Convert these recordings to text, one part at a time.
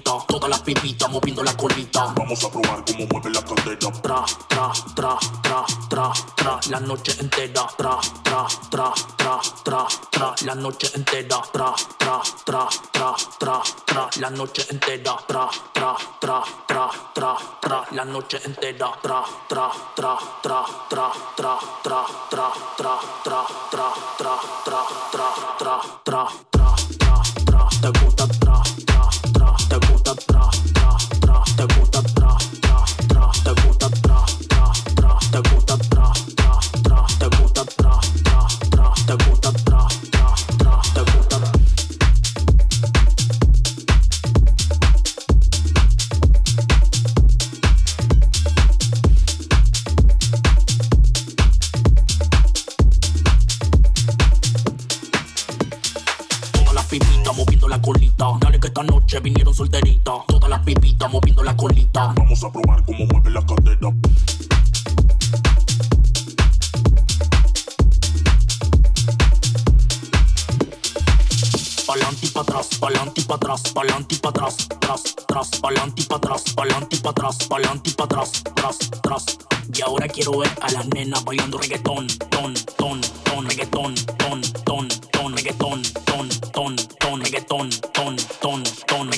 solteritas. Todas las pipitas moviendo la colita. Vamos a probar cómo mueve la cadera. Tra, tra, tra, tra, tra, tra, la noche entera. Tra, tra, tra, tra, tra, tra, la noche entera. Tra, tra, tra, tra, tra, tra, la noche entera. Tra, tra, tra, tra, tra, tra, la noche entera. Tra, tra, tra, tra, tra, tra, tra, tra, tra, tra, tra, tra, tra, tra, tra, tra, tra, tra, tra, te gusta tra, tra, noche vinieron solteritas. Todas las pipitas moviendo la colita. Vamos a probar cómo mueve la cadera. Pa'lante y pa' atrás, pa'lante y pa' atrás, pa'lante y pa' atrás, tras, tras, pa'lante y pa' atrás, pa'lante y pa' atrás, pa'lante y pa' atrás, tras, tras. Y ahora quiero ver a las nenas bailando reggaetón, ton, ton, ton, reggaetón, ton, ton, ton, reggaetón, ton, ton, ton, reggaetón, ton, ton,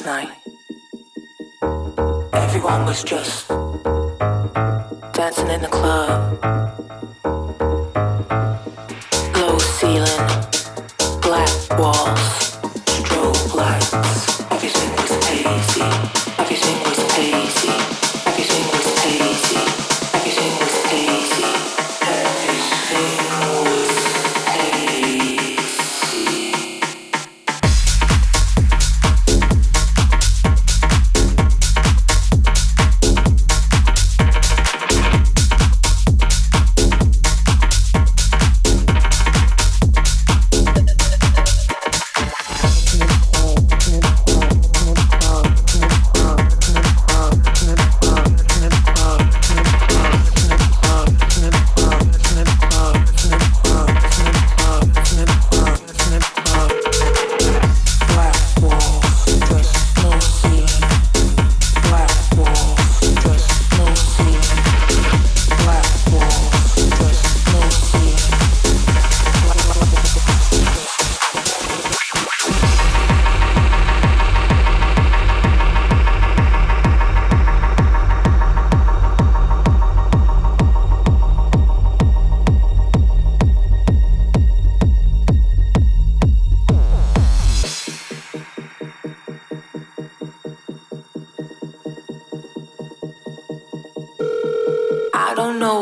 last night. Everyone was just dancing in the club.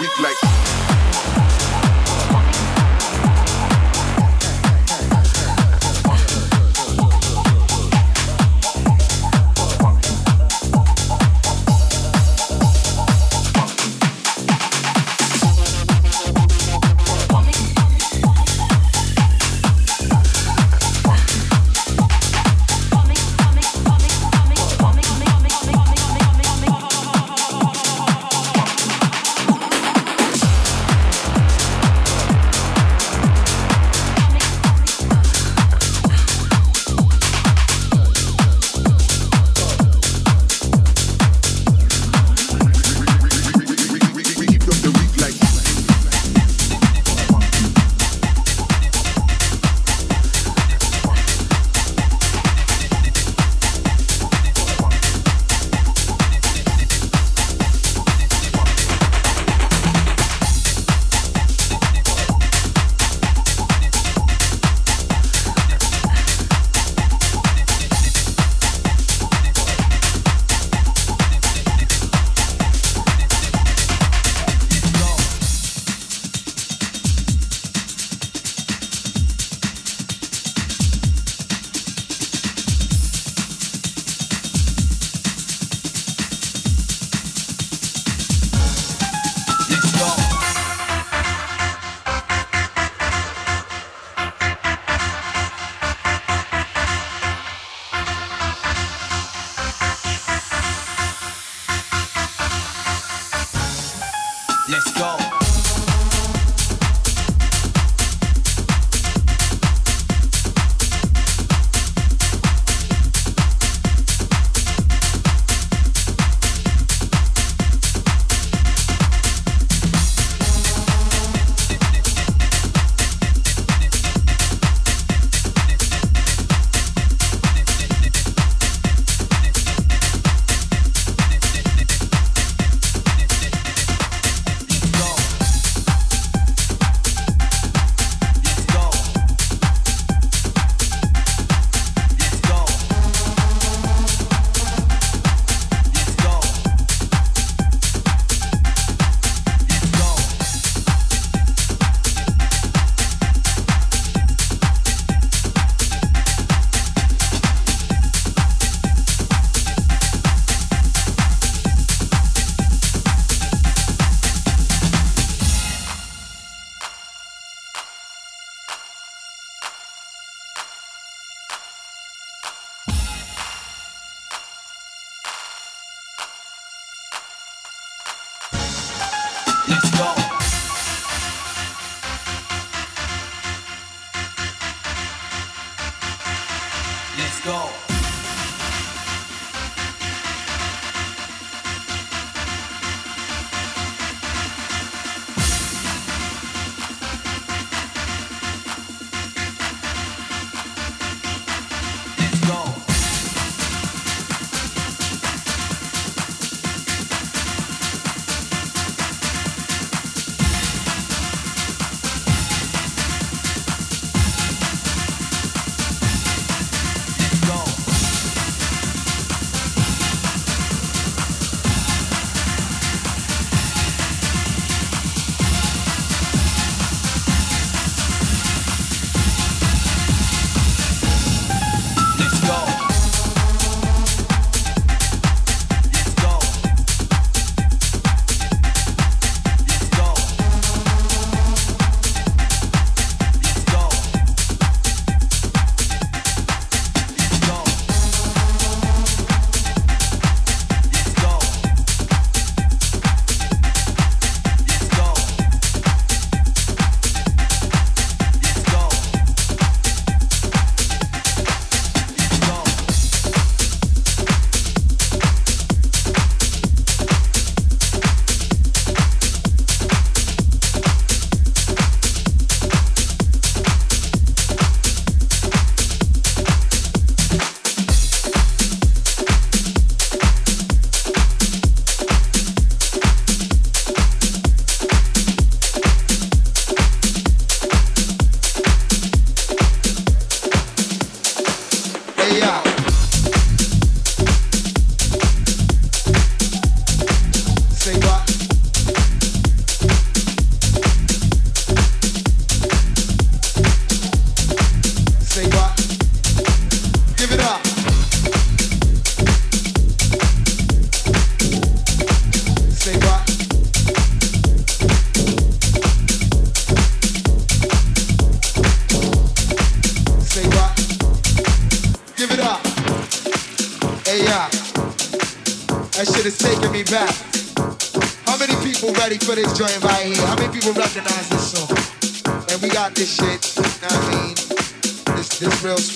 weak like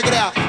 Check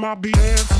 my BS.